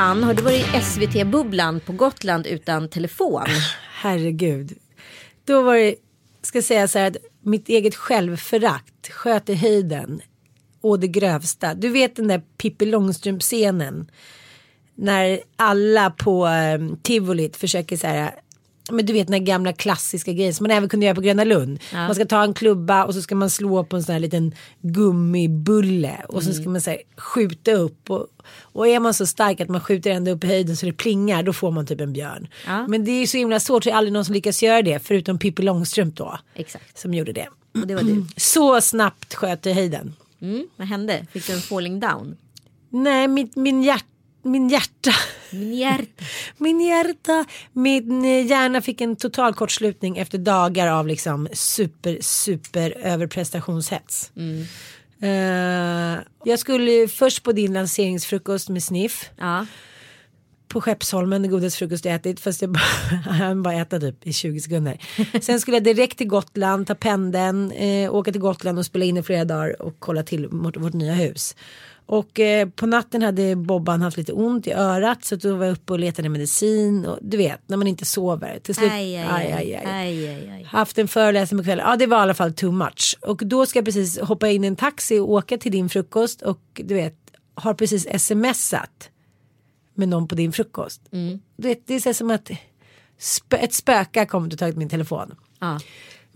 Ann, har du varit i SVT-bubblan på Gotland utan telefon? Herregud. Då var det, ska jag säga så här att mitt eget självförakt sköt i höjden. Å det grövsta. Du vet den där Pippi Långstrump-scenen. När alla på eh, tivolit försöker så här men du vet den här gamla klassiska grejen som man även kunde göra på Gröna Lund. Ja. Man ska ta en klubba och så ska man slå på en sån här liten gummibulle och så ska man så här, skjuta upp. Och, och är man så stark att man skjuter ända upp i höjden så det plingar då får man typ en björn. Ja. Men det är så himla svårt så det är aldrig någon som lyckas göra det förutom Pippi Långstrump då. Exakt. Som gjorde det. Och det var du. Så snabbt sköt i höjden. Mm, vad hände? Fick du en falling down? Nej, min, min, hjärt, min hjärta. Min hjärta. Min hjärta, min eh, hjärna fick en total kortslutning efter dagar av liksom super, super överprestationshets. Eh, jag skulle först på din lanseringsfrukost med Sniff Ja. på Skeppsholmen, det godaste frukost jag ätit. Fast jag bara, bara äta typ i 20 sekunder. Sen skulle jag direkt till Gotland, ta pendeln, eh, åka till Gotland och spela in i flera dagar och kolla till vårt, vårt nya hus. Och eh, på natten hade Bobban haft lite ont i örat så då var jag uppe och letade medicin. Och du vet, när man inte sover. Till slut, Aj, aj, aj. aj. Haft en föreläsning på kvällen. Ja det var i alla fall too much. Och då ska jag precis hoppa in i en taxi och åka till din frukost. Och du vet, har precis smsat med någon på din frukost. Du vet, det är så som att spö, ett spöke har kommit och tagit min telefon. Ja.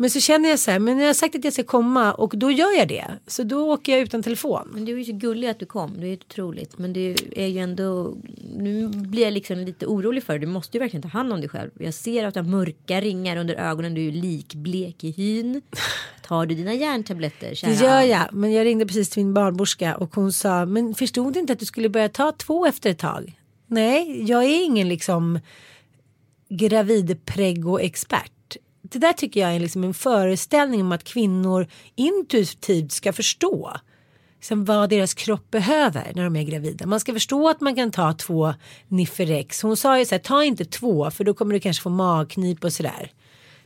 Men så känner jag så här, men jag har sagt att jag ska komma och då gör jag det. Så då åker jag utan telefon. Men du är ju så gullig att du kom. Det är ju otroligt. Men du är ju ändå. Nu blir jag liksom lite orolig för dig. Du måste ju verkligen ta hand om dig själv. Jag ser att du har mörka ringar under ögonen. Du är likblek i hyn. Tar du dina järntabletter? Kära Det gör jag, men jag ringde precis till min barnmorska och hon sa, men förstod du inte att du skulle börja ta två efter ett tag? Nej, jag är ingen liksom gravidpreggo-expert. Det där tycker jag är liksom en föreställning om att kvinnor intuitivt ska förstå liksom vad deras kropp behöver när de är gravida. Man ska förstå att man kan ta två Niferex. Hon sa ju så här, ta inte två för då kommer du kanske få magknip och sådär.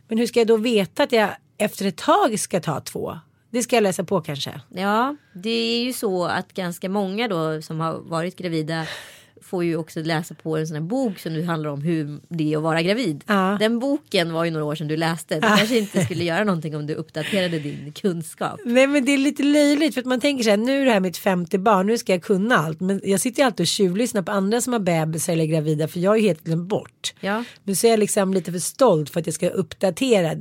Men hur ska jag då veta att jag efter ett tag ska ta två? Det ska jag läsa på kanske. Ja, det är ju så att ganska många då som har varit gravida får ju också läsa på en sån här bok som nu handlar om hur det är att vara gravid. Ja. Den boken var ju några år sedan du läste. Du kanske inte skulle göra någonting om du uppdaterade din kunskap. Nej men det är lite löjligt för att man tänker så här nu är det här mitt femte barn nu ska jag kunna allt men jag sitter ju alltid och tjuvlyssnar på andra som har bebisar eller är gravida för jag ju helt glömt bort. Ja. Men så är jag liksom lite för stolt för att jag ska uppdatera.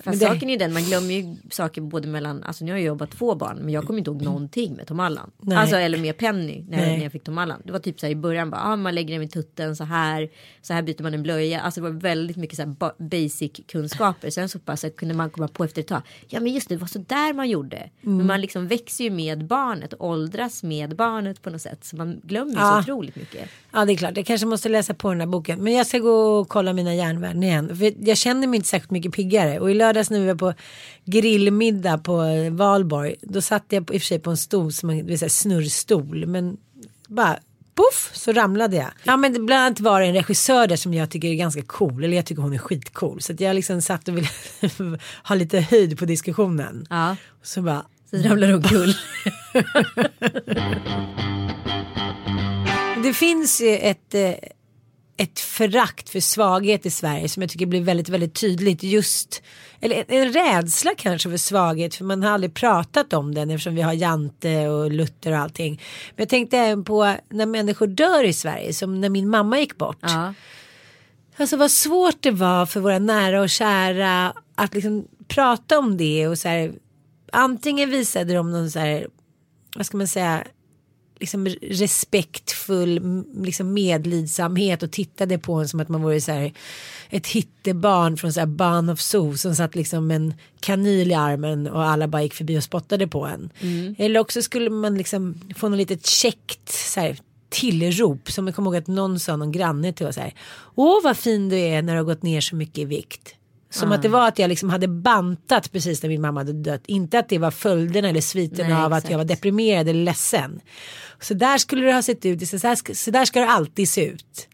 Fast det- saken är ju den, man glömmer ju saker både mellan, alltså nu har jag jobbat två barn men jag kommer inte ihåg någonting med Tom Allan. Nej. Alltså eller med Penny när, när jag fick Tom Allan. Det var typ så här i början bara, ah, man lägger den vid tutten så här, så här byter man en blöja. Alltså det var väldigt mycket så här ba- basic kunskaper. Sen så bara så kunde man komma på efter ett tag, ja men just det, det var så där man gjorde. Mm. Men man liksom växer ju med barnet och åldras med barnet på något sätt. Så man glömmer ju Ja. så otroligt mycket. Ja det är klart, jag kanske måste läsa på den här boken. Men jag ska gå och kolla mina järnvärden igen. För jag känner mig inte särskilt mycket piggare. Och i lördags när vi var på grillmiddag på Valborg. Då satt jag på, i och för sig på en stol som en vill säga, snurrstol. Men bara poff så ramlade jag. Ja men bland annat var det en regissör där som jag tycker är ganska cool. Eller jag tycker hon är skitcool. Så jag liksom satt och ville ha lite höjd på diskussionen. Ja, Och så bara så ramlar det omkull. Det finns ju ett, eh, ett förakt för svaghet i Sverige som jag tycker blir väldigt, väldigt tydligt just. Eller en, rädsla kanske för svaghet för man har aldrig pratat om den eftersom vi har Jante och Luther och allting. Men jag tänkte även på när människor dör i Sverige som när min mamma gick bort. Ja. Alltså vad svårt det var för våra nära och kära att liksom prata om det och så här. Antingen visade de någon så här, vad ska man säga, liksom respektfull liksom medlidsamhet och tittade på en som att man vore så här ett hittebarn från så här Barn of Zoo som satt liksom en kanyl i armen och alla bara gick förbi och spottade på en. Eller också skulle man liksom få något litet käckt så här tillrop som jag kommer ihåg att någon sa någon granne till oss här. Åh vad fin du är när du har gått ner så mycket i vikt. Som att det var att jag liksom hade bantat precis när min mamma hade dött. Inte att det var följderna eller sviten Nej, av att exakt. jag var deprimerad eller ledsen. Så där skulle det ha sett ut. Så där, så där ska det alltid se ut.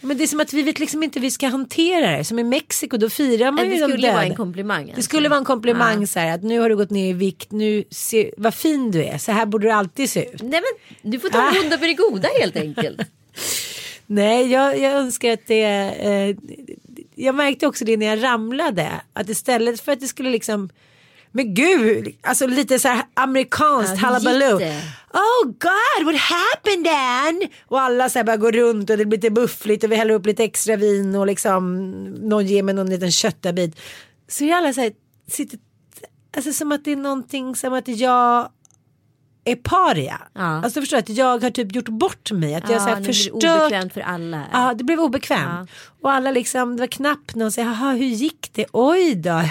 Men det är som att vi vet liksom inte hur vi ska hantera det. Som i Mexiko då firar man Det ju de skulle ju vara döda. en komplimang. Det alltså. skulle vara en komplimang Ja. så här att nu har du gått ner i vikt. Nu ser, vad fin du är. Så här borde du alltid se ut. Nej men du får ta Ah. det onda för det goda helt enkelt. Nej, jag, jag önskar att det... Eh, jag märkte också det när jag ramlade. Att istället för att det skulle liksom... Men gud, alltså lite så här amerikanskt Ja, halabaloo. Oh God, what happened Dan? Och alla så här bara går runt och det blir lite buffligt och vi häller upp lite extra vin och liksom någon ger mig någon liten köttabit. Så är alla så här, sitter, alltså som att det är någonting som att jag är paria. Ja. Alltså du förstår att jag har typ gjort bort mig. Att jag har så Ja, här blir det förstört obekvämt för alla. Ja, det blev obekvämt. Och alla liksom, det var knappt någon säger, jaha hur gick det? Oj då.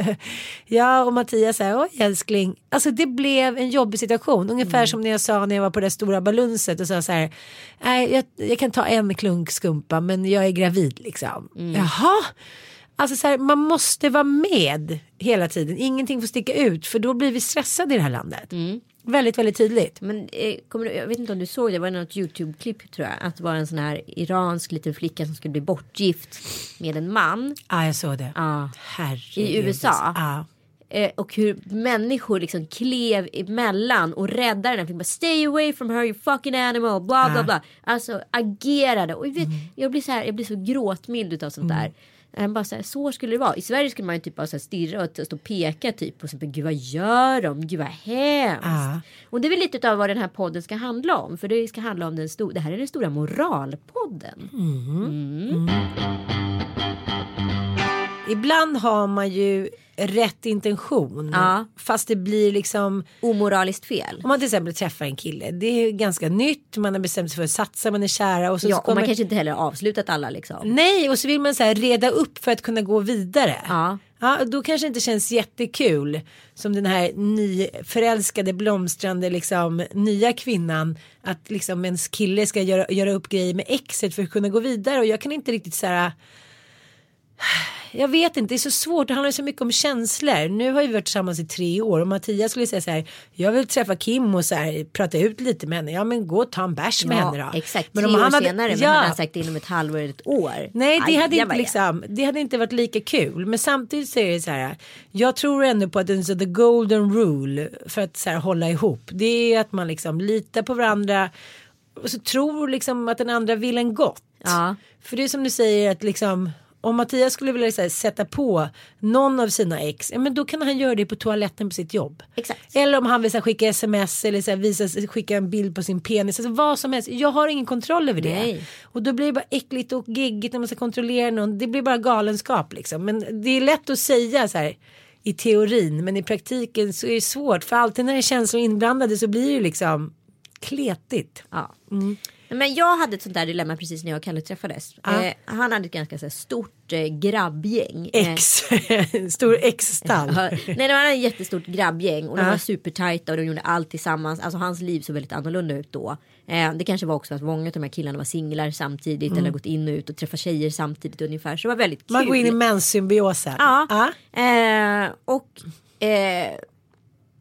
ja, och Mattias säger, oj älskling. Alltså det blev en jobbig situation. Ungefär som när jag sa när jag var på det stora balunset och sa så här, nej jag, jag kan ta en klunk skumpa men jag är gravid liksom. Jaha. Alltså så här, man måste vara med hela tiden. Ingenting får sticka ut för då blir vi stressade i det här landet. Väldigt, väldigt tydligt. Men eh, kommer du, jag vet inte om du såg det, det var något YouTube-klipp tror jag. Att det var en sån här iransk liten flicka som skulle bli bortgift med en man. Ja, jag såg det. Herregud. I USA? Ja. Eh, och hur människor liksom klev emellan och räddade den. Fick bara stay away from her you fucking animal. Bla bla bla. Alltså agerade. Och jag, vet, Mm. jag blir så här, jag blir så gråtmild utav sånt där. Jag bara så, här, så skulle det vara. I Sverige skulle man ju typ bara så stirra och stå och peka typ. Och så bara, gud vad gör de? Gud vad hemskt. Ja. Och det är väl lite av vad den här podden ska handla om. För det ska handla om den stora, det här är den stora moralpodden. Ibland har man ju rätt intention. Ja. Fast det blir liksom. Omoraliskt fel. Om man till exempel träffar en kille. Det är ganska nytt. Man har bestämt sig för att satsa. Man är kära. Och så Ja, ska och man man... kanske inte heller har avslutat alla liksom. Nej och så vill man så här reda upp för att kunna gå vidare. Ja. Ja, då kanske det inte känns jättekul som den här nyförälskade blomstrande liksom nya kvinnan att liksom ens kille ska göra, göra upp grejer med exet för att kunna gå vidare och jag kan inte riktigt så här jag vet inte, det är så svårt. Det handlar så mycket om känslor. Nu har vi varit tillsammans i tre år och Mattias skulle säga så här. Jag vill träffa Kim och så här, prata ut lite med henne. Ja men gå och ta en bärs med henne då. Exakt, Men tre om år han hade- senare. Men Ja. hade han sagt inom ett halvår eller ett år. Nej, det Aj, hade, inte liksom, det hade inte varit lika kul. Men samtidigt så är det så här. Jag tror ändå på att den så the golden rule för att så här, hålla ihop. Det är att man liksom litar på varandra. Och så tror liksom att den andra vill en gott. Ja. För det är som du säger att liksom. Om Mattias skulle vilja här, sätta på någon av sina ex. Ja, men då kan han göra det på toaletten på sitt jobb. Exakt. Eller om han vill här, skicka sms eller här, visa, skicka en bild på sin penis. Alltså, vad som helst. Jag har ingen kontroll över det. Nej. Och då blir det bara äckligt och geggigt när man ska kontrollera någon. Det blir bara galenskap liksom. Men det är lätt att säga så här i teorin. Men i praktiken så är det svårt. För alltid när det är känslor inblandade så blir det liksom kletigt. Ja. Men jag hhade ett sånt där dilemma precis när jag och Kalle träffades. Ja. Eh, han hade ett ganska här, stort eh, grabbgäng. Eh, Ex, stor ex-stall. Nej det var ett jättestort grabbgäng och de Ja. var supertajta och de gjorde allt tillsammans. Alltså hans liv såg väldigt annorlunda ut då. Eh, det kanske var också att många av de här killarna var singlar samtidigt eller gått in och ut och träffat tjejer samtidigt ungefär. Så det var väldigt kul. Mm. Man går in i menssymbiosen. Ja. Eh, och eh,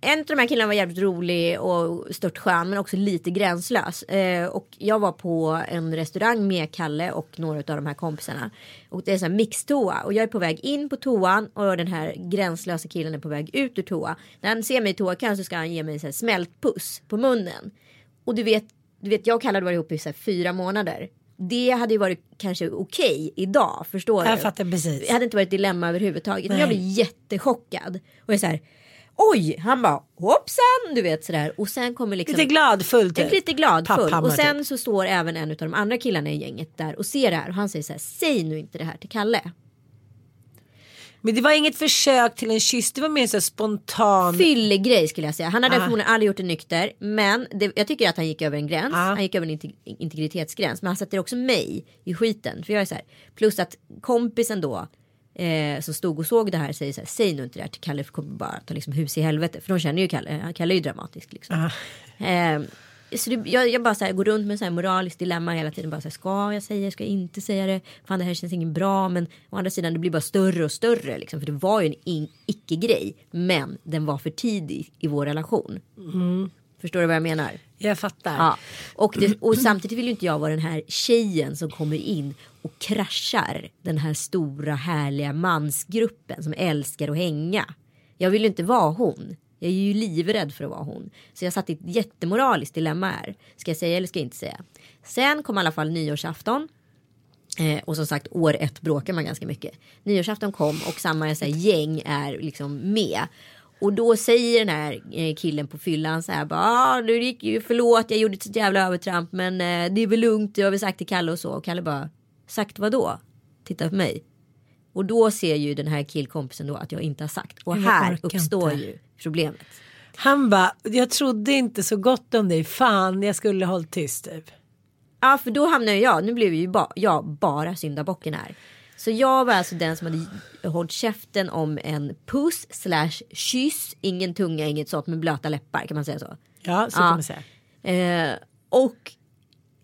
en av de här killarna var jävligt rolig och stört skön men också lite gränslös. Eh, och jag var på en restaurang med Kalle och några av de här kompisarna. Och det är så här mixtoa och jag är på väg in på toan och den här gränslösa killen är på väg ut ur toa. När han ser mig i toakön så ska han ge mig så här smältpuss på munnen. Och du vet, du vet jag och Kalle hade varit ihop i så fyra månader. Det hade ju varit kanske okej idag, förstår du? Jag fattar precis. Det hade inte varit ett dilemma överhuvudtaget. Men Nej. jag blir jättechockad. Och jag är så här. Oj, han bara hoppsan, du vet sådär. Och sen kommer liksom. Lite gladfull typ. lite gladfull. Och sen typ. så står även en av de andra killarna i gänget där och ser det här. Och han säger så här, säg nu inte det här till Kalle. Men det var inget försök till en kyss. Det var mer så spontan. Fyllegrej skulle jag säga. Han hade Ah. förmodligen aldrig gjort det nykter. Men det, jag tycker att han gick över en gräns. Ah. Han gick över en integ- integritetsgräns. Men han sätter också mig i skiten. För jag är så här. Plus att kompisen då. Eh, som stod och såg det här säger så här. Säg nu inte det här till Kalle. För kommer bara ta liksom hus i helvete. För de känner ju Kalle. Kalle är ju dramatisk liksom. Eh, så det, jag, jag bara så här, går runt med så här moraliskt dilemma hela tiden. Bara så här, ska jag säga det? Ska jag inte säga det? Fan det här känns inget bra. Men å andra sidan det blir bara större och större. Liksom, för det var ju en icke-grej. Men den var för tidig i vår relation. Förstår du vad jag menar? Jag fattar. Ja. Och, det, och samtidigt vill ju inte jag vara den här tjejen som kommer in och kraschar den här stora härliga mansgruppen som älskar att hänga. Jag vill ju inte vara hon. Jag är ju livrädd för att vara hon. Så jag satt i ett jättemoraliskt dilemma här. Ska jag säga eller ska jag inte säga? Sen kom i alla fall nyårsafton. Eh, och som sagt år ett bråkar man ganska mycket. Nyårsafton kom och samma så här, gäng är liksom med. Och då säger den här eh, killen på fyllan så här bara ah, du gick ju förlåt jag gjorde ett sånt jävla övertramp men eh, det är väl lugnt jag har väl sagt till Kalle och så och Kalle bara sagt vad då? Titta på mig. Och då ser ju den här killkompisen då att jag inte har sagt och Jag här uppstår inte. ju problemet. Han bara, jag trodde inte så gott om dig. Fan, jag skulle hållit tyst typ. Ja för då hamnar jag, nu blev ju ba, jag bara syndabocken här. Så jag var alltså den som hade hållit käften om en puss slash kyss, ingen tunga, inget sånt med blöta läppar kan man säga så. Ja, så kan man säga. Eh, och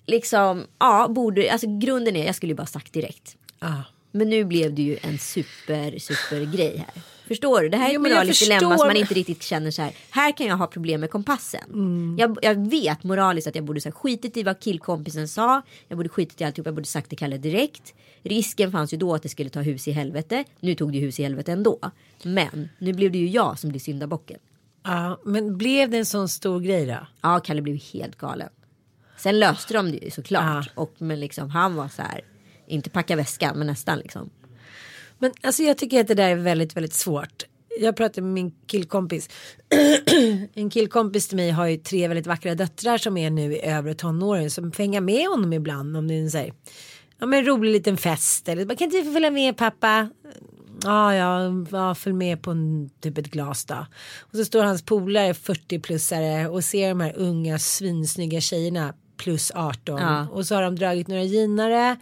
liksom, ja, borde, alltså grunden är, jag skulle ju bara sagt direkt. Ja. Men nu blev det ju en super, super grej här. Förstår du? Det här är ett moraliskt dilemma som man inte riktigt känner så här. Här kan jag ha problem med kompassen. Mm. Jag, jag vet moraliskt att jag borde så här, skitit i vad killkompisen sa. Jag borde skitit i alltihop. Jag borde sagt till Kalle direkt. Risken fanns ju då att det skulle ta hus i helvete. Nu tog det hus i helvete ändå. Men nu blev det ju jag som blir syndabocken. ja, men blev det en sån stor grej då? Ja, Kalle blev helt galen. Sen löste de det ju såklart. Ja. Och men liksom han var så här. Inte packa väskan men nästan liksom. Men alltså jag tycker att det där är väldigt, väldigt svårt. Jag pratade med min killkompis. en killkompis till mig har ju tre väldigt vackra döttrar som är nu i övre tonåren som får hänga med honom ibland om det är en ja, men rolig liten fest eller bara, kan inte följa med pappa? Ja, ja, ja, följ med på en, typ ett glas då. Och så står hans polare 40-plussare och ser de här unga svinsnygga tjejerna plus 18. Ja. Och så har de dragit några ginare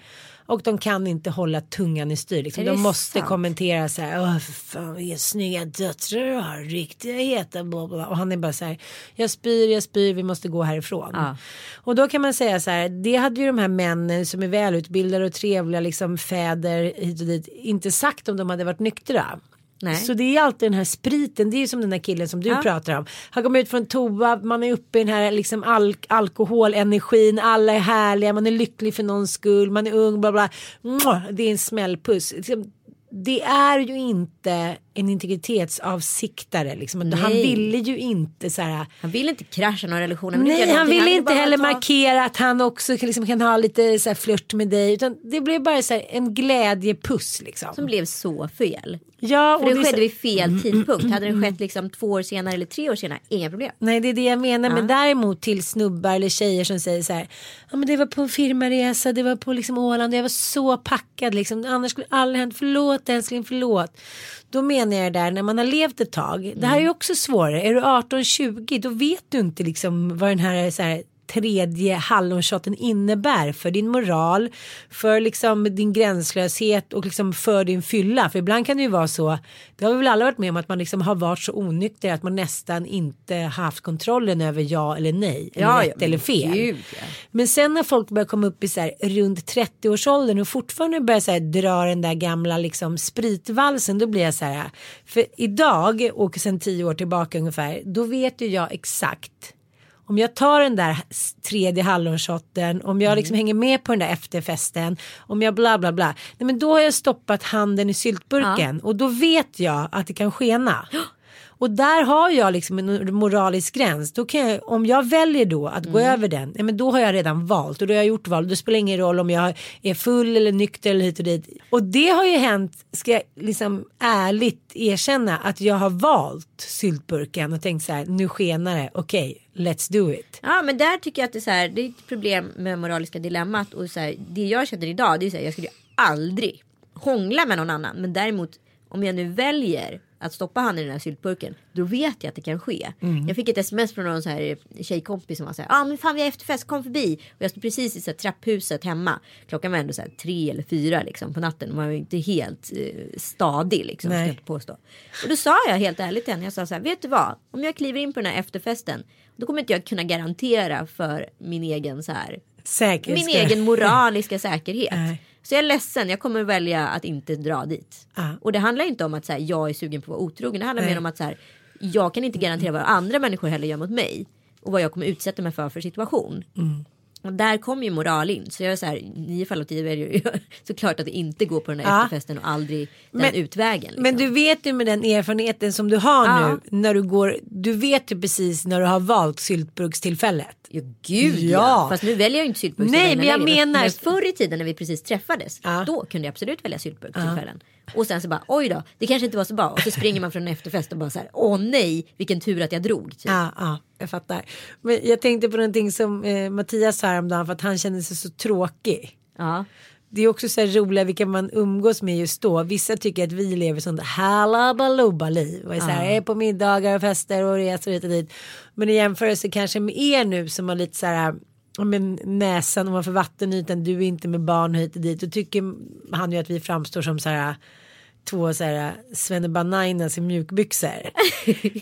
och de kan inte hålla tungan i styr. Liksom. De måste sant? kommentera så här. Åh, fan vilka snygga döttrar du har. Riktiga heta. Bla, bla. bla." Och han är bara så här. Jag spyr, jag spyr, vi måste gå härifrån. Ja. Och då kan man säga så här. Det hade ju de här männen som är välutbildade och trevliga liksom fäder hit och dit inte sagt om de hade varit nyktra. Nej. Så det är alltid den här spriten, det är ju som den där killen som du Ja. pratar om. Han kommer ut från toa, man är uppe i den här liksom al- alkoholenergin, alla är härliga, man är lycklig för någons skull, man är ung, bla bla. Det är en smällpuss. Liksom, Det är ju inte integritetsavsiktare liksom. Han ville ju inte så här. Han vill inte krascha några relationer. Nej han ville inte heller ta- markera att han också kan- liksom, kan ha lite så här flört med dig. Utan det blev bara så här, en glädjepuss liksom. Som blev så fel. ja, För det så- skedde vid fel tidpunkt. Hade det skett liksom två år senare eller tre år senare, inga problem. Nej det är det jag menar. Men däremot till snubbar eller tjejer som säger så här. Ja men det var på en firmaresa, det var på liksom Åland jag var så packad liksom. Annars skulle aldrig hänt. Förlåt älskling, förlåt. Då menar jag det där när man har levt ett tag. Det här är ju också svårare. Är du 18-20 då vet du inte liksom vad den här, så här tredje hallonshotten innebär för din moral, för liksom din gränslöshet och liksom för din fylla. För ibland kan det ju vara så, det har vi väl alla varit med om att man liksom har varit så onykter att man nästan inte haft kontrollen över ja eller nej, eller Ja, rätt ja, men eller fel. gud, ja. Men sen när folk börjar komma upp i så här runt 30-årsåldern och fortfarande börjar så här dra den där gamla liksom spritvalsen då blir jag så här. För idag och sen tio år tillbaka ungefär då vet ju jag exakt om jag tar den där tredje hallonshotten, om jag liksom hänger med på den där efterfesten, om jag bla bla bla. Nej men då har jag stoppat handen i syltburken och då vet jag att det kan skena. Och där har jag liksom en moralisk gräns. Då kan jag, om jag väljer då att gå över den, nej men då har jag redan valt och då har jag gjort val. Då spelar det ingen roll om jag är full eller nykter eller hit och dit. Och det har ju hänt, ska jag liksom ärligt erkänna, att jag har valt syltburken och tänkt så här, nu skenar det, okej, let's do it. Ja men där tycker jag att det är, så här, det är ett problem med moraliska dilemmat. Och så här, det jag känner idag det är så här, jag skulle ju aldrig hångla med någon annan. Men däremot om jag nu väljer att stoppa han i den här syltburken. Då vet jag att det kan ske. Jag fick ett sms från någon så här tjejkompis som var så här. Ja ah, men fan vi har efterfest kom förbi. Och jag stod precis i så här, trapphuset hemma. Klockan var ändå så här, tre eller fyra liksom på natten. Man var ju inte helt eh, stadig liksom. Ska jag inte påstå. Och då sa jag helt ärligt till henne. Jag sa så här. Vet du vad? Om jag kliver in på den här efterfesten. Då kommer inte jag kunna garantera för min egen så här min egen moraliska säkerhet. Nej. Så jag är ledsen, jag kommer välja att inte dra dit. Ja. Och det handlar inte om att så här, jag är sugen på att vara otrogen. Det handlar Nej. mer om att så här, jag kan inte garantera vad andra människor heller gör mot mig. Och vad jag kommer utsätta mig för för situation. Mm. Och där kommer ju moral in. Så jag är så här, nio fall av tio väljer jag såklart att inte gå på den här Ja. efterfesten och aldrig den Men- utvägen. Liksom. Men du vet ju med den erfarenheten som du har Ja. nu när du går, du vet ju precis när du har valt syltburkstillfället. Ja gud ja. Ja. Fast nu väljer jag ju inte syltburk. Nej, men jag menar- Men förr i tiden när vi precis träffades. Då kunde jag absolut välja syltburkstillfällen. Och sen så bara oj då. Det kanske inte var så bra. Och så springer man från en efterfest och bara så här. Åh nej. Vilken tur att jag drog. Typ. Ja, ja, jag fattar. Men jag tänkte på någonting som eh, Mattias sa häromdagen för att han kände sig så tråkig. Ja. Det är också så här roliga vilka man umgås med just då. Vissa tycker att vi lever sånt halabalooba-liv. Och är så här, är på middagar och fester och resor hit och dit. Men i jämförelse kanske med er nu som har lite så här men näsan ovanför vattenytan, du är inte med barn hit och dit. Då tycker han ju att vi framstår som så här två så här svennebanainas i mjukbyxor.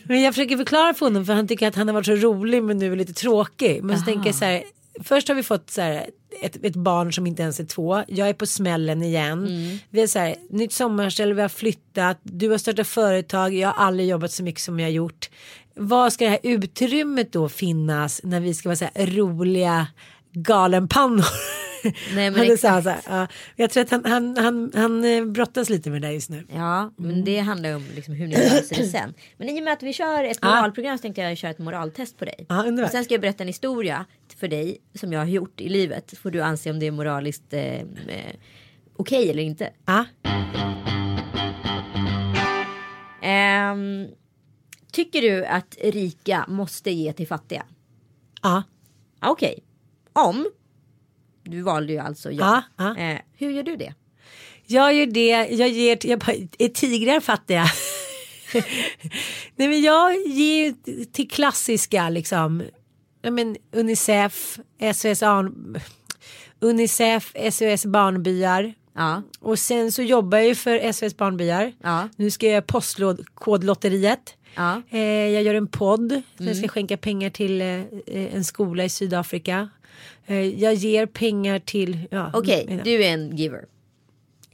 Men jag försöker förklara för honom för han tycker att han har varit så rolig men nu är lite tråkig. Men så tänker jag så här, först har vi fått så här ett, ett barn som inte ens är två. Jag är på smällen igen. Vi har så här, nytt sommarställe, vi har flyttat, du har startat företag, jag har aldrig jobbat så mycket som jag har gjort. Vad ska det här utrymmet då finnas när vi ska vara så här roliga galenpannor? Nej, men så exakt. så här, ja. Jag tror att han, han, han, han eh, brottas lite med det just nu. Ja, men det handlar om liksom hur ni löser det sen. Men i och med att vi kör ett moralprogram så tänkte jag köra ett moraltest på dig. Ja, underbart. och sen ska jag berätta en historia för dig som jag har gjort i livet. Får du anse om det är moraliskt eh, eh, okej eller inte. Ja. Ehm, tycker du att rika måste ge till fattiga? Ja. Ah, Okej. Om. Du valde ju alltså ja. Ja. Eh, hur gör du det? Jag gör det, jag ger, jag bara, är tigrar fattiga? Nej men jag ger till klassiska liksom, ja men Unicef, SOS, Unicef, SOS Barnbyar. Ja. Och sen så jobbar jag ju för SOS Barnbyar. Ja. Nu ska jag göra Postkodlotteriet. Ja. Eh, jag gör en podd. Mm. Jag Mm. ska skänka pengar till eh, en skola i Sydafrika. Eh, jag ger pengar till... Ja, Okej, mina- du är en giver.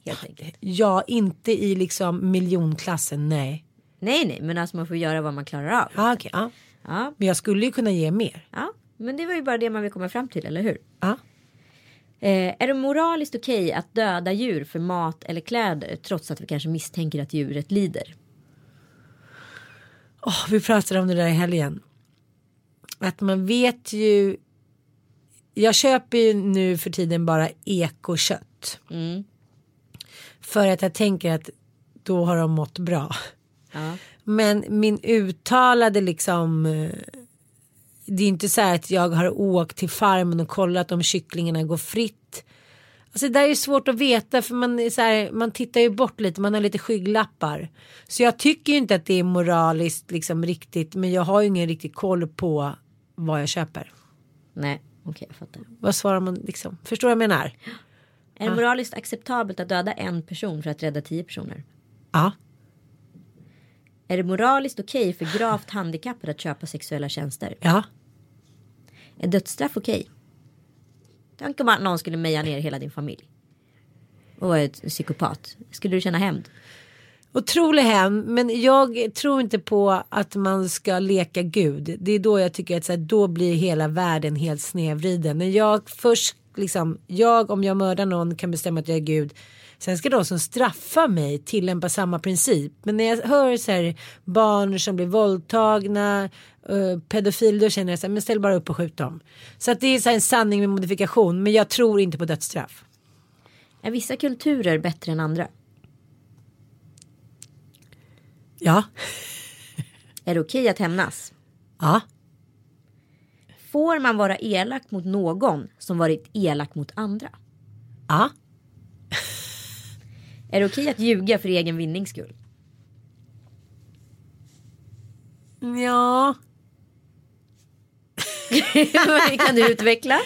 Helt enkelt. Ja, inte i liksom miljonklassen, nej. Nej, nej, men alltså man får göra vad man klarar av. Ah, okay, ja. Ja, Men jag skulle ju kunna ge mer. ja. Men det var ju bara det man vill komma fram till, eller hur? Ja. Eh, är det moraliskt okej att döda djur för mat eller kläder trots att vi kanske misstänker att djuret lider? Åh, vi pratade om det där i helgen. Att man vet ju. Jag köper ju nu för tiden bara ekokött. För att jag tänker att då har de mått bra. Ja. Men min uttalade liksom. eh, Det är inte så här att jag har åkt till farmen och kollat om kycklingarna går fritt. Alltså det där är ju svårt att veta för man, är så här, man tittar ju bort lite, man har lite skygglappar. Så jag tycker ju inte att det är moraliskt liksom riktigt men jag har ju ingen riktig koll på vad jag köper. Nej, okej jag fattar. Vad svarar man liksom? Förstår du vad jag menar? Är det moraliskt acceptabelt att döda en person för att rädda tio personer? Ja. Är det moraliskt okej för gravt handikappade att köpa sexuella tjänster? Ja. Är dödsstraff okej? Tänk om att någon skulle meja ner hela din familj. Och vara ett psykopat. Skulle du känna hämnd? Otrolig hem, men jag tror inte på att man ska leka gud. Det är då jag tycker att så här, då blir hela världen helt snedvriden. När jag först liksom, jag om jag mördar någon kan bestämma att jag är gud. Sen ska de som straffar mig tillämpa samma princip. Men när jag hör så här, barn som blir våldtagna, uh, pedofil, då känner jag så här, men ställ bara upp och skjut dem. Så att det är så här en sanning med modifikation, men jag tror inte på dödsstraff. Är vissa kulturer bättre än andra? Ja. Är det okej att hämnas? Ja. Får man vara elak mot någon som varit elak mot andra? Ja. Är det okej att ljuga för egen vinnings skull? Ja. kan du utveckla?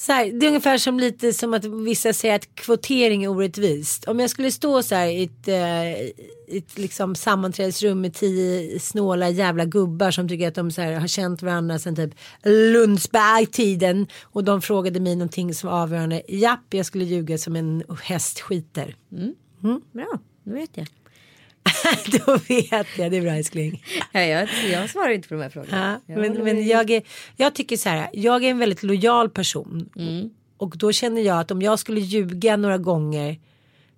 Så här, det är ungefär som lite som att vissa säger att kvotering är orättvist. Om jag skulle stå så här i ett, eh, ett liksom sammanträdesrum med tio snåla jävla gubbar som tycker att de så här, har känt varandra sedan typ Lundsberg-tiden och de frågade mig någonting som var avgörande. Japp, jag skulle ljuga som en häst skiter. Bra, nu vet jag. Då vet jag, det är bra älskling. Ja, jag, jag svarar inte på de här frågorna. Ja, Jag men jag, är, jag tycker så här, jag är en väldigt lojal person. Och då känner jag att om jag skulle ljuga några gånger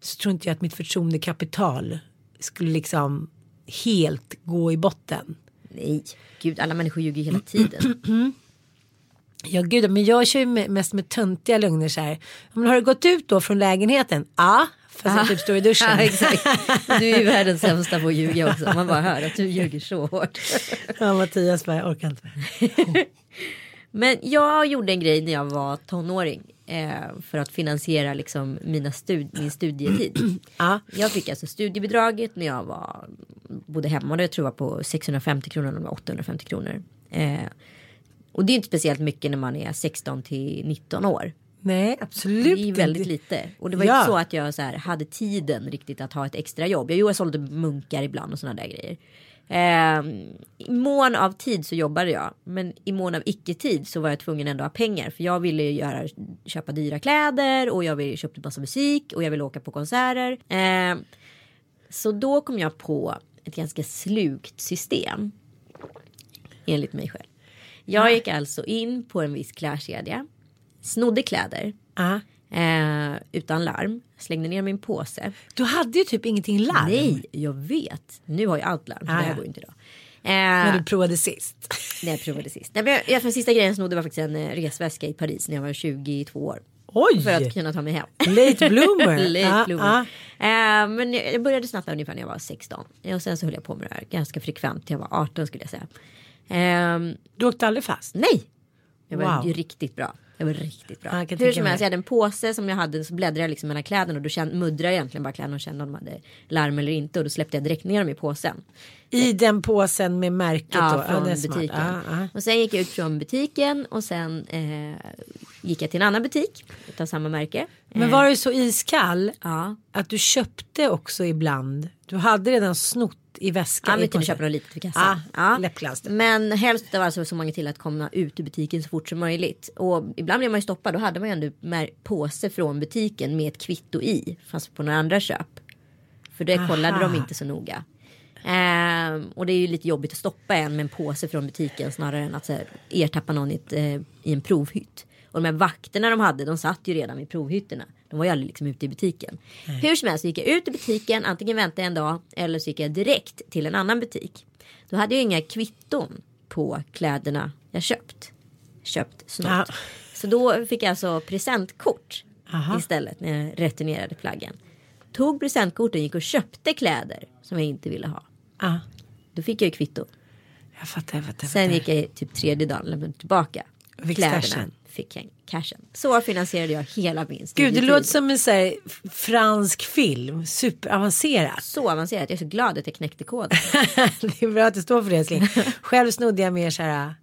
så tror inte jag att mitt förtroendekapital skulle liksom helt gå i botten. Nej, gud alla människor ljuger hela tiden. Ja gud, men jag kör ju mest med töntiga lögner så här. Men har du gått ut då från lägenheten? Ja, fast jag typ står i duschen. Ja, exakt. Du är ju världens sämsta på att ljuga också. Man bara hör att du ljuger så hårt. Ja, Mattias bara, jag orkar inte mer. Men jag gjorde en grej när jag var tonåring. Eh, för att finansiera liksom mina stud- min studietid. Ja. Jag fick alltså studiebidraget när jag var, bodde hemma. Det tror jag på 650 kronor eller 850 kronor. Eh, och det är inte speciellt mycket när man är 16 till 19 år. Nej, absolut Det är väldigt inte. lite. Och det var Ja. inte så att jag så här, hade tiden riktigt att ha ett extra jobb. Jag, jo, jag sålde munkar ibland och sådana där grejer. Eh, I mån av tid så jobbade jag. Men i mån av icke-tid så var jag tvungen ändå ha pengar. För jag ville ju göra, köpa dyra kläder och jag ville köpa massa musik och jag ville åka på konserter. Eh, så då kom jag på ett ganska slukt system. Enligt mig själv. Jag gick alltså in på en viss klädkedja. Snodde kläder. Ja. Eh, utan larm. Slängde ner min påse. Du hade ju typ ingenting larm. Nej, jag vet. Nu har jag allt larm. Ah, det här går inte idag. Eh, du provade sist. när jag provade sist. Nej, men jag, jag, sista grejen jag snodde var faktiskt en eh, resväska i Paris när jag var 22 år. Oj! För att kunna ta mig hem. Late bloomer. Late Ja, bloomer. ja. Eh, men jag jag började snatta ungefär när jag var 16. Och sen så höll jag på med det här ganska frekvent. Jag var 18 skulle jag säga. Ehm, Du åkte aldrig fast? nej! Jag var Wow. ju riktigt bra. Jag var riktigt bra. Ja, Hur som helst, jag hade en påse som jag hade så bläddrade jag liksom mellan kläderna och då kände, muddrade jag egentligen bara kläderna och kände om de hade larm eller inte och då släppte jag direkt ner dem i påsen. I den påsen med märket Ja, då? från det är smart. butiken. Ja, ja. Och sen gick jag ut från butiken och sen eh, gick jag till en annan butik utav samma märke. Men Eh, var du så iskall Ja, att du köpte också ibland? Du hade redan snott i väskan? ja kunde påsen. köpa något litet vid kassan. Ah, läppglans. Men helst av alltså så många till att komma ut ur butiken så fort som möjligt. Och ibland blev man ju stoppad. Då hade man ju ändå påse från butiken med ett kvitto i. Fast på några andra köp. För det kollade Aha. de inte så noga. Ehm, och det är ju lite jobbigt att stoppa en med en påse från butiken snarare än att här, ertappa någon i, ett, eh, i en provhytt. Och de här vakterna de hade, de satt ju redan vid provhytterna. De var ju aldrig liksom ute i butiken. Hur som helst så gick jag ut i butiken, antingen väntade jag en dag eller så gick jag direkt till en annan butik. Då hade jag inga kvitton på kläderna jag köpt. Köpt snott. Ja. Så då fick jag alltså presentkort Aha. istället när jag returnerade plaggen. Tog presentkorten, gick och köpte kläder som jag inte ville ha. Ja, Då fick jag ju kvitto. jag fattar. Jag fattar, jag Sen fattar. gick jag typ tredje dagen lämnade tillbaka. Fick kläderna cashen. Fick jag cashen. Så finansierade jag hela min Gud, det låter som en så här, fransk film. Superavancerat. Så avancerat. Jag är så glad att jag knäckte koden. det är bra att det står för det älskling. Själv snodde jag mer så här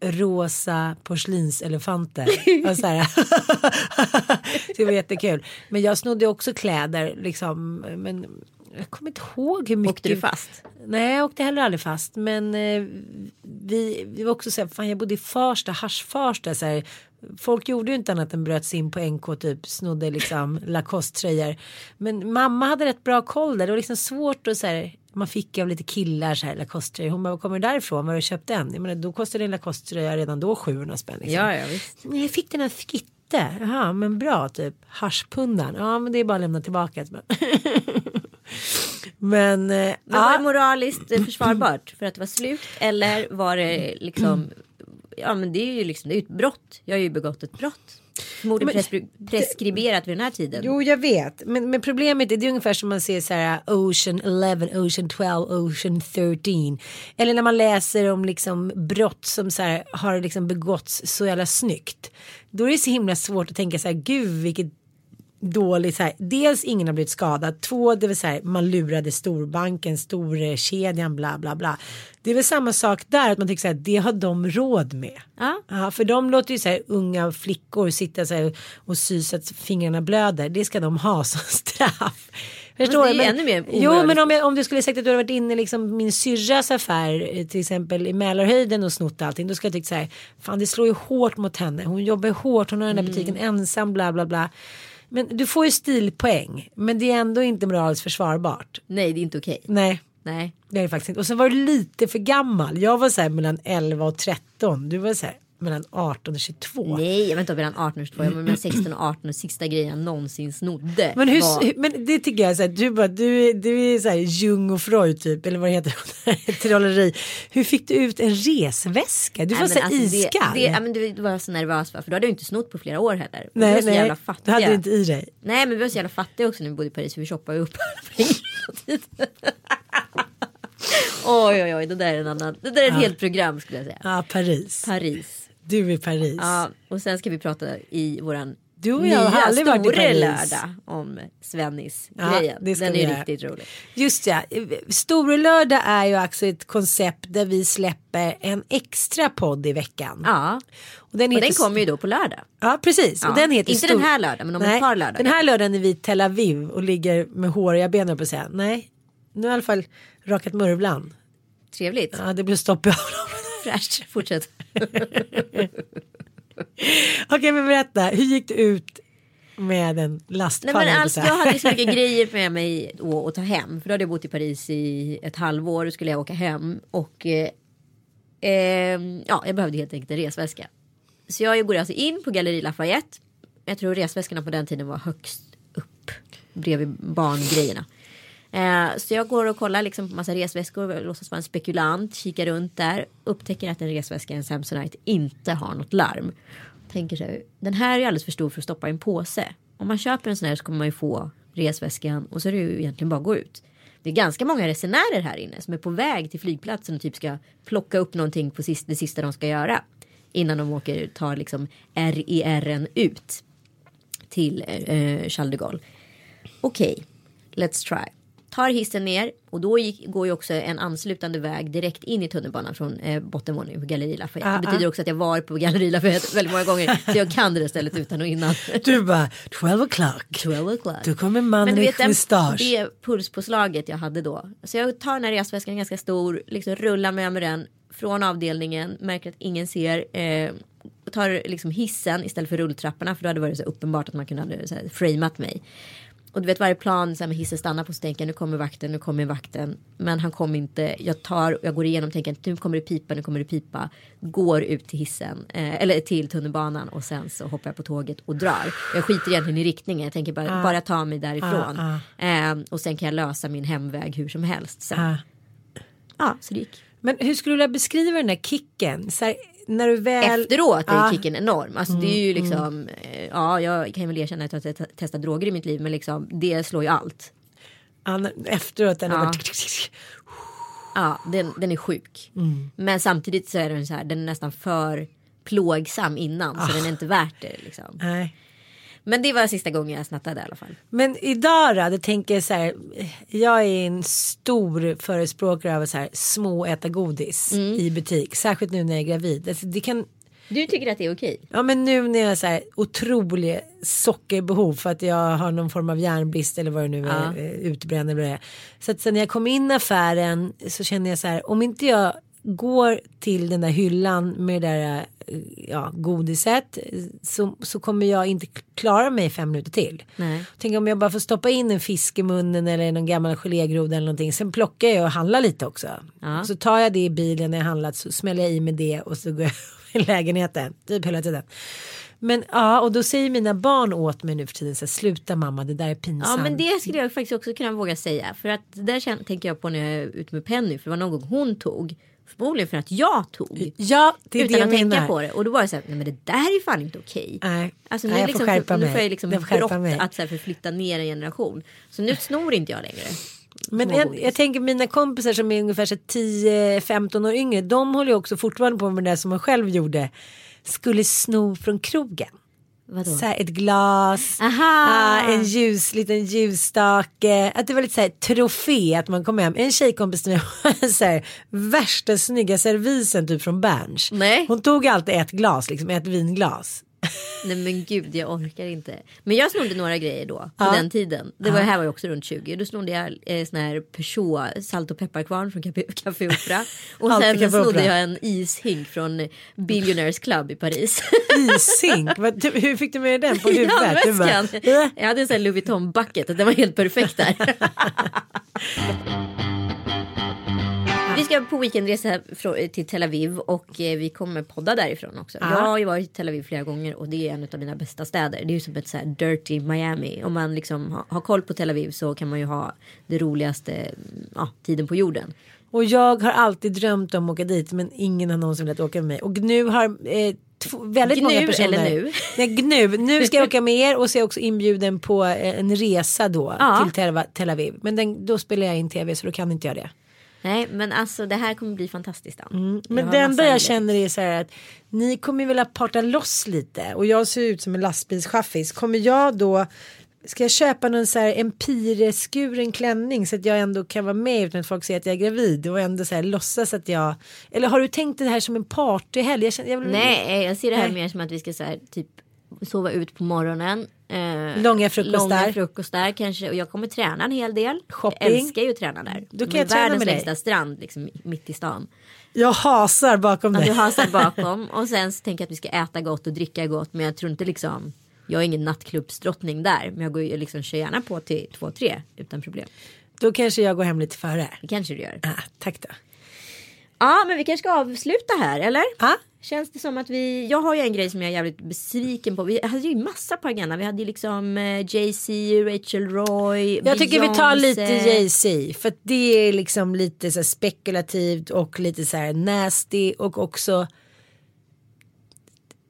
rosa porslinselefanter. Och så här. det var jättekul. Men jag snodde också kläder liksom. Men jag kommer inte ihåg hur mycket. Åkte du fast? Nej jag åkte heller aldrig fast. Men eh, vi, vi var också så här, fan jag bodde i Farsta, Hasch-Farsta. Så här, folk gjorde ju inte annat än bröt sig in på NK typ, snodde liksom Lacoste-tröjor. Men mamma hade rätt bra koll där, det var liksom svårt att så här, man fick av lite killar så här Lacoste-tröjor. Hon bara, kommer du därifrån? Var har du köpt den? Jag menar, då kostade en Lacoste-tröja redan då 700 spänn. Liksom. Ja, ja visst. Nej, jag fick den här Fitte. Jaha, men bra typ. Haschpundan. Ja, men det är bara att lämna tillbaka. men, eh, Men var ja. det moraliskt försvarbart för att det var slut? Eller var det liksom Ja men det är ju liksom ett brott. Jag har ju begått ett brott. Men- preskri- preskriberat vid den här tiden. Jo, jag vet. Men, men problemet är det är ungefär som man ser så här Ocean 11, Ocean 12, Ocean 13. Eller när man läser om liksom brott som så här har liksom begåtts så jävla snyggt. Då är det så himla svårt att tänka så här, gud vilket dåligt så här. Dels ingen har blivit skadad. Två, det vill säga man lurade storbanken, storkedjan, bla bla bla. Det är väl samma sak där, att man tycker så här, det har de råd med. Ja. Ja, för de låter ju så här unga flickor sitta så här och sy så att fingrarna blöder. Det ska de ha som straff. Förstår det är ju ännu mer Jo, omoraliskt. men om, jag, om du skulle sagt att du hade varit inne i liksom min syrras affär, eh, till exempel i Mälarhöjden och snott allting. Då skulle jag tyckt så här, fan det slår ju hårt mot henne. Hon jobbar hårt, hon har den Mm. där butiken ensam, bla bla bla. Men du får ju stilpoäng. Men det är ändå inte moraliskt försvarbart. Nej det är inte okej. Nej. Nej. Det är det faktiskt inte. Och sen var du lite för gammal. Jag var så här mellan 11 och 13. Du var så här mellan 18 och 22. Nej jag var inte mellan 18 och 22. Jag var mellan 16 och 18 och sista grejen jag någonsin snodde. Men, hur, var... men det tycker jag så här, du, bara, du, du är så här Jung och Freud typ, eller vad det heter, trolleri. Hur fick du ut en resväska? Du var Nej, så men här alltså, iskall. Det, det, ja, men du, du var så nervös? För då hade jag inte snott på flera år heller. Och vi nej, var så nej, jävla du hade inte i dig. Nej men vi var så jävla fattiga också när vi bodde i Paris för vi shoppade upp. Oj oj oj det där är en annan. Det där är ett helt program skulle jag säga. Ja, Paris. Paris. Du är Paris. Ja och sen ska vi prata i våran Du och jag har aldrig varit i store Paris. lördag om Svennis Ja, Den är riktigt rolig. Just ja, Storlördag är ju alltså ett koncept där vi släpper en extra podd i veckan. Ja Och den, heter den kommer ju då på lördag. Ja precis. Ja, Och den heter inte Stor- den här lördagen, men om ett par lördagar. Den här lördagen är vi i Tel Aviv och ligger med håriga ben höll jag på säga. Nej, nu har jag i alla fall rakat murvlan. Trevligt. Ja, det blev stopp i. Fräscht. Fortsätt. Okej, men berätta. Hur gick det ut med en Nej lastpall? men höll jag alltså jag hade så mycket grejer med mig att, att ta hem. För då hade jag bott i Paris i ett halvår. Då skulle jag åka hem. Och eh, ehm, ja, jag behövde helt enkelt en resväska. Så jag går alltså in på Galleri Lafayette. Jag tror resväskorna på den tiden var högst upp. Bredvid barngrejerna. Eh, så jag går och kollar liksom på massa resväskor. Låtsas vara en spekulant. Kikar runt där. Upptäcker att en resväska, en Samsonite, inte har något larm. Tänker så här, den här är alldeles för stor för att stoppa i en påse. Om man köper en sån här så kommer man ju få resväskan och så är det ju egentligen bara att gå ut. Det är ganska många resenärer här inne som är på väg till flygplatsen och typ ska plocka upp någonting på sist, det sista de ska göra. Innan de åker, tar liksom RERen ut till eh, Charles de Gaulle. Okej, let's try. Tar hissen ner och då gick, går ju också en anslutande väg direkt in i tunnelbanan från eh, bottenvåningen på Galleri Lafayette. Ah, det betyder också att jag var på Galleri Lafayette väldigt många gånger. så jag kan det där stället utan och innan. Du bara 12 o'clock. 12 o'clock. Då kommer mannen den, mustasch. det pulspåslaget jag hade då. Så jag tar den här resväskan ganska stor, liksom rullar med med den från avdelningen, märker att ingen ser. Eh, tar liksom hissen istället för rulltrapporna för då hade det varit så uppenbart att man kunde ha framat mig. Och du vet varje plan så här med hissen stannar på så tänker jag nu kommer vakten, nu kommer vakten. Men han kom inte. Jag tar, jag går igenom tänker nu kommer det pipa, nu kommer det pipa. Går ut till hissen, eh, eller till tunnelbanan och sen så hoppar jag på tåget och drar. Jag skiter egentligen i riktningen, jag tänker bara, bara ta mig därifrån. Ah, Eh, och sen kan jag lösa min hemväg hur som helst. Sen. Ah. Ja, så det gick. Men hur skulle du vilja beskriva den där kicken? Så här, när du väl... Efteråt är Ah. kicken enorm. Alltså det är Mm, ju liksom, eh, ja jag kan väl erkänna att jag har te- testat droger i mitt liv men liksom det slår ju allt. Ja, efteråt. Den Ja. ja. Ja, den, den är sjuk. Mm. Men samtidigt så är den så här, den är nästan för plågsam innan så den är inte värt det liksom. Nej. Men det var sista gången jag snattade i alla fall. Men idag då, då tänker jag så här. Jag är en stor förespråkare av så här små äta godis Mm. i butik. Särskilt nu när jag är gravid. Alltså, det kan, Du tycker att det är okej? ja men nu när jag har så här otrolig sockerbehov för att jag har någon form av järnbrist eller vad det nu är, Ja. eh, utbränd eller vad det är. Så att sen när jag kom in i affären så känner jag så här, om inte jag går till den där hyllan med det där eh, ja, godiset så, så kommer jag inte klara mig fem minuter till. Nej. Tänk om jag bara får stoppa in en fisk i munnen eller någon gammal gelégroda eller någonting. Sen plockar jag och handlar lite också. Ja. Så tar jag det i bilen när jag handlat så smäller jag i med det och så går jag i lägenheten. Typ hela tiden. Men ja, och då säger mina barn åt mig nu för tiden så här, sluta mamma det där är pinsamt. Ja men det skulle jag faktiskt också kunna våga säga. För att det där tänker jag på när jag är ute med Penny. För det var någon gång hon tog. Förmodligen för att jag tog. Ja, det är utan det att tänka menar. på det. Och då var det så här, nej men det där är fan inte okej. Nej. Alltså nu, Nej, jag får liksom, skärpa nu mig. får jag liksom Jag får brott mig. att så här, förflytta ner en generation. Så nu snor inte jag längre. Men jag, jag tänker mina kompisar som är ungefär så 10-15 år yngre. De håller ju också fortfarande på med det som man själv gjorde. Skulle sno från krogen. Vadå? Så ett glas, ah, en ljus, liten ljusstake. Att det var lite så här trofé att man kom hem. En tjejkompis till mig har så här, värsta snygga servisen typ från Berns. Hon tog alltid ett glas, liksom ett vinglas. Nej men gud jag orkar inte. Men jag snodde några grejer då på Ja. den tiden. Det var här var jag också runt 20. Då snodde jag eh, sån här Peugeot salt och pepparkvarn från Café, Opera. Och sen Café snodde Opera. jag en ishink från Billionaires Club i Paris. Vad- du- hur fick du med den på huvudet? Bara, handväskan. "Äh." Jag hade en sån här Louis Vuitton bucket. Den var helt perfekt där. Vi ska på weekendresa till Tel Aviv och eh, vi kommer podda därifrån också. Jag har ju varit i Tel Aviv flera gånger och det är en av mina bästa städer. Det är ju som ett så dirty Miami. Om man liksom har, koll på Tel Aviv så kan man ju ha det roligaste mm, ja, tiden på jorden. Och jag har alltid drömt om att åka dit men ingen har någonsin velat åka med mig. Och nu har eh, väldigt Gnu många personer. eller nu? Nej, gnu. Nu ska jag åka med er och så är jag också inbjuden på eh, en resa då Ja. till Tel, Tel Aviv. Men den, då spelar jag in tv så då kan inte jag det. Nej men alltså det här kommer bli fantastiskt. Mm. Men det enda jag känner är så här att ni kommer vilja parta loss lite och jag ser ut som en lastbilschaffis. Kommer jag då Ska jag köpa någon så här empireskuren klänning så att jag ändå kan vara med utan att folk ser att jag är gravid och ändå så här låtsas att jag Eller har du tänkt det här som en partyhelg? Jag känner, jag vill, Nej, jag ser det här Nej. mer som att vi ska så här, typ sova ut på morgonen. Eh, Långa frukostar. Långa frukostar kanske. Och jag kommer träna en hel del. Shopping. Jag älskar ju att träna där. Då kan jag träna Världens med dig. längsta strand liksom mitt i stan. Jag hasar bakom Ja, dig. du hasar bakom. Och sen så tänker jag att vi ska äta gott och dricka gott. Men jag tror inte liksom. Jag är ingen nattklubbsdrottning där. Men jag går ju liksom kör gärna på till två, tre utan problem. Då kanske jag går hem lite före. Det kanske du gör. Ah, tack då. Ja, men vi kanske ska avsluta här, eller? Ah, Känns det som att vi, jag har ju en grej som jag är jävligt besviken på. Vi hade ju massa på agendan. Vi hade ju liksom eh, Jay-Z, Rachel Roy, Jag tycker vi tar lite. Jay-Z för det är liksom lite så spekulativt och lite så här nasty och också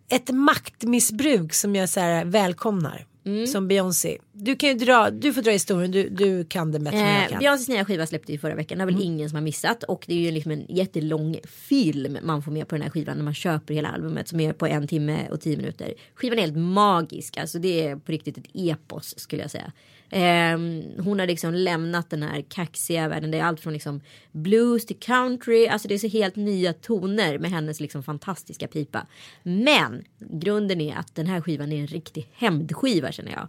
ett maktmissbruk som jag så här välkomnar. Mm. Som Beyoncé. Du kan ju dra, du får dra historien, du, du kan det bättre än jag Eh, kan. Beyoncés nya skiva släppte ju förra veckan. Det har väl Mm. ingen som har missat. Och det är ju liksom en jättelång film man får med på den här skivan när man köper hela albumet som är på en timme och tio minuter. Skivan är helt magisk. Alltså det är på riktigt ett epos skulle jag säga. Ehm, hon har liksom lämnat den här kaxiga världen. Det är allt från liksom blues till country. Alltså det är så helt nya toner med hennes liksom fantastiska pipa. Men grunden är att den här skivan är en riktig hämndskiva känner jag.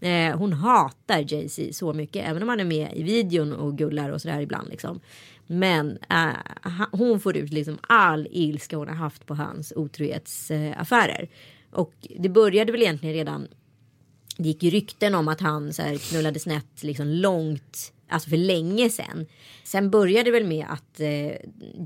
Eh, hon hatar Jay-Z så mycket, även om han är med i videon och gullar och sådär ibland liksom. Men eh, hon får ut liksom all ilska hon har haft på hans otrohetsaffärer. Och det började väl egentligen redan det gick ju rykten om att han så här, knullade snett liksom långt, alltså för länge sedan. Sen började det väl med att eh,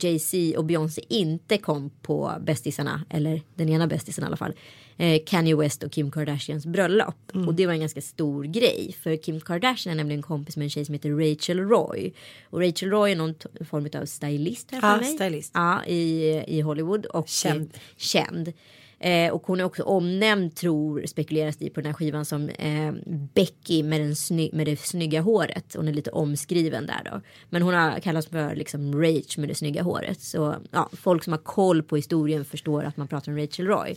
Jay-Z och Beyoncé inte kom på bästisarna, eller den ena bästisen i alla fall, eh, Kanye West och Kim Kardashians bröllop. Och det var en ganska stor grej, för Kim Kardashian är nämligen kompis med en tjej som heter Rachel Roy. Och Rachel Roy är någon form av stylist här Ja, för mig. stylist. Ja, i, i Hollywood och Känd. eh, känd. Eh, och hon är också omnämnd, tror, spekuleras det på den här skivan som eh, Becky med, den sny med det snygga håret. Hon är lite omskriven där då. Men hon har kallats för liksom Rach med det snygga håret. Så ja, folk som har koll på historien förstår att man pratar om Rachel Roy.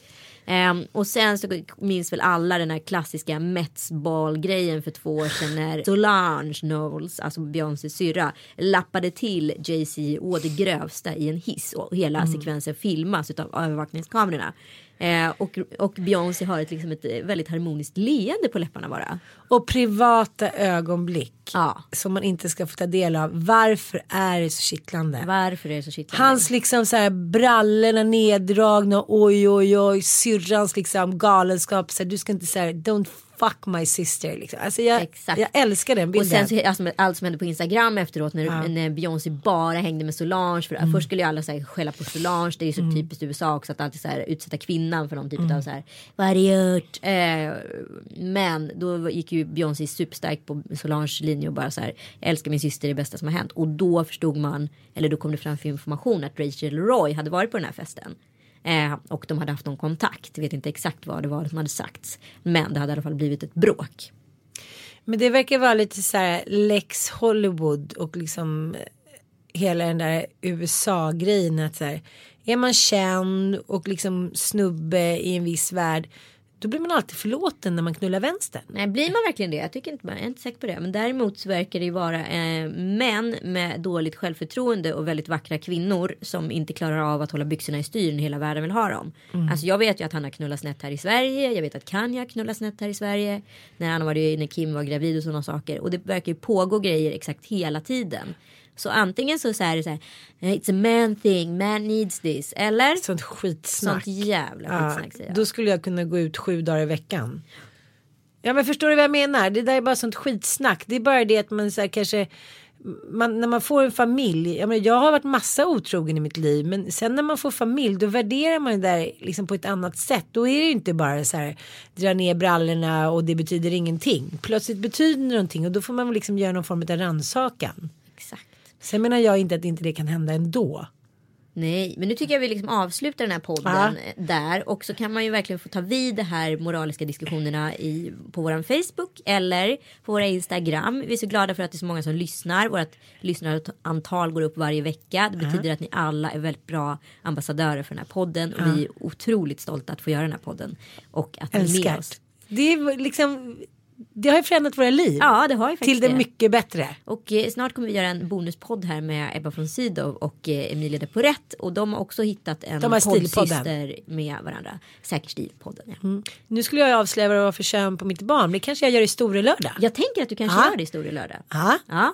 Um, och sen så minns väl alla den här klassiska Mets grejen för två år sedan när Solange Knowles, alltså Beyoncés syrra, lappade till Jay-Z å det grövsta i en hiss och hela mm. sekvensen filmas av övervakningskamerorna. Eh, och, och Beyoncé har ett, liksom ett eh, väldigt harmoniskt leende på läpparna bara. Och privata ögonblick. Ja. Som man inte ska få ta del av. Varför är det så kittlande? Varför är det så kittlande? Hans liksom så här brallorna neddragna. Oj oj oj. Syrrans liksom galenskap. Så här, du ska inte säga don't fuck my sister. Liksom. Alltså jag, jag älskar den bilden. Och sen så, alltså, allt som hände på Instagram efteråt när, ja. när Beyoncé bara hängde med Solange. För mm. Först skulle ju alla så här, skälla på Solange. Det är ju så mm. typiskt USA också att alltid så här, utsätta kvinnan för någon typ mm. av så här. Vad har du gjort? Eh, men då gick ju Beyoncé superstarkt på Solange linje och bara så här. Jag älskar min syster, det bästa som har hänt. Och då förstod man, eller då kom det fram för information att Rachel Roy hade varit på den här festen. Eh, och de hade haft någon kontakt. Jag vet inte exakt vad det var som hade sagts. Men det hade i alla fall blivit ett bråk. Men det verkar vara lite så här Lex Hollywood och liksom eh, hela den där USA-grejen. Att så här, är man känd och liksom snubbe i en viss värld då blir man alltid förlåten när man knullar vänster. Nej, blir man verkligen det? Jag tycker inte, jag är inte säker på det. Men däremot så verkar det ju vara eh, män med dåligt självförtroende och väldigt vackra kvinnor som inte klarar av att hålla byxorna i styr när hela världen vill ha dem. Mm. Alltså jag vet ju att han har knullat snett här i Sverige. Jag vet att Kanye har knullat snett här i Sverige. När han var när Kim var gravid och sådana saker. Och det verkar ju pågå grejer exakt hela tiden. Så antingen så, så är det så här, it's a man thing, man needs this. Eller? Sånt skitsnack. Sånt jävla skitsnack ja, Då skulle jag kunna gå ut sju dagar i veckan. Ja men förstår du vad jag menar? Det där är bara sånt skitsnack. Det är bara det att man så här, kanske man, när man får en familj, jag, menar, jag har varit massa otrogen i mitt liv men sen när man får familj då värderar man det där liksom på ett annat sätt. Då är det ju inte bara så här dra ner brallorna och det betyder ingenting. Plötsligt betyder det någonting och då får man väl liksom göra någon form av rannsakan. Sen menar jag inte att inte det kan hända ändå. Nej, men nu tycker jag vi liksom avslutar den här podden Aha. där. Och så kan man ju verkligen få ta vid de här moraliska diskussionerna i, på våran Facebook eller på våra Instagram. Vi är så glada för att det är så många som lyssnar. Vårt lyssnarantal går upp varje vecka. Det betyder Aha. att ni alla är väldigt bra ambassadörer för den här podden. Och Aha. vi är otroligt stolta att få göra den här podden. Och att ni är med oss. Det är liksom det har ju förändrat våra liv. Ja, det har ju Till det, mycket bättre. Och eh, snart kommer vi göra en bonuspodd här med Ebba von Sydow och eh, Emilia de Porrett. Och de har också hittat en poddsyster med varandra. Säker stil-podden. Ja. Mm. Nu skulle jag avslöja vad det var för kön på mitt barn. Det kanske jag gör i Store lördag. Jag tänker att du kanske Aha. gör det i Store lördag. Aha. Ja.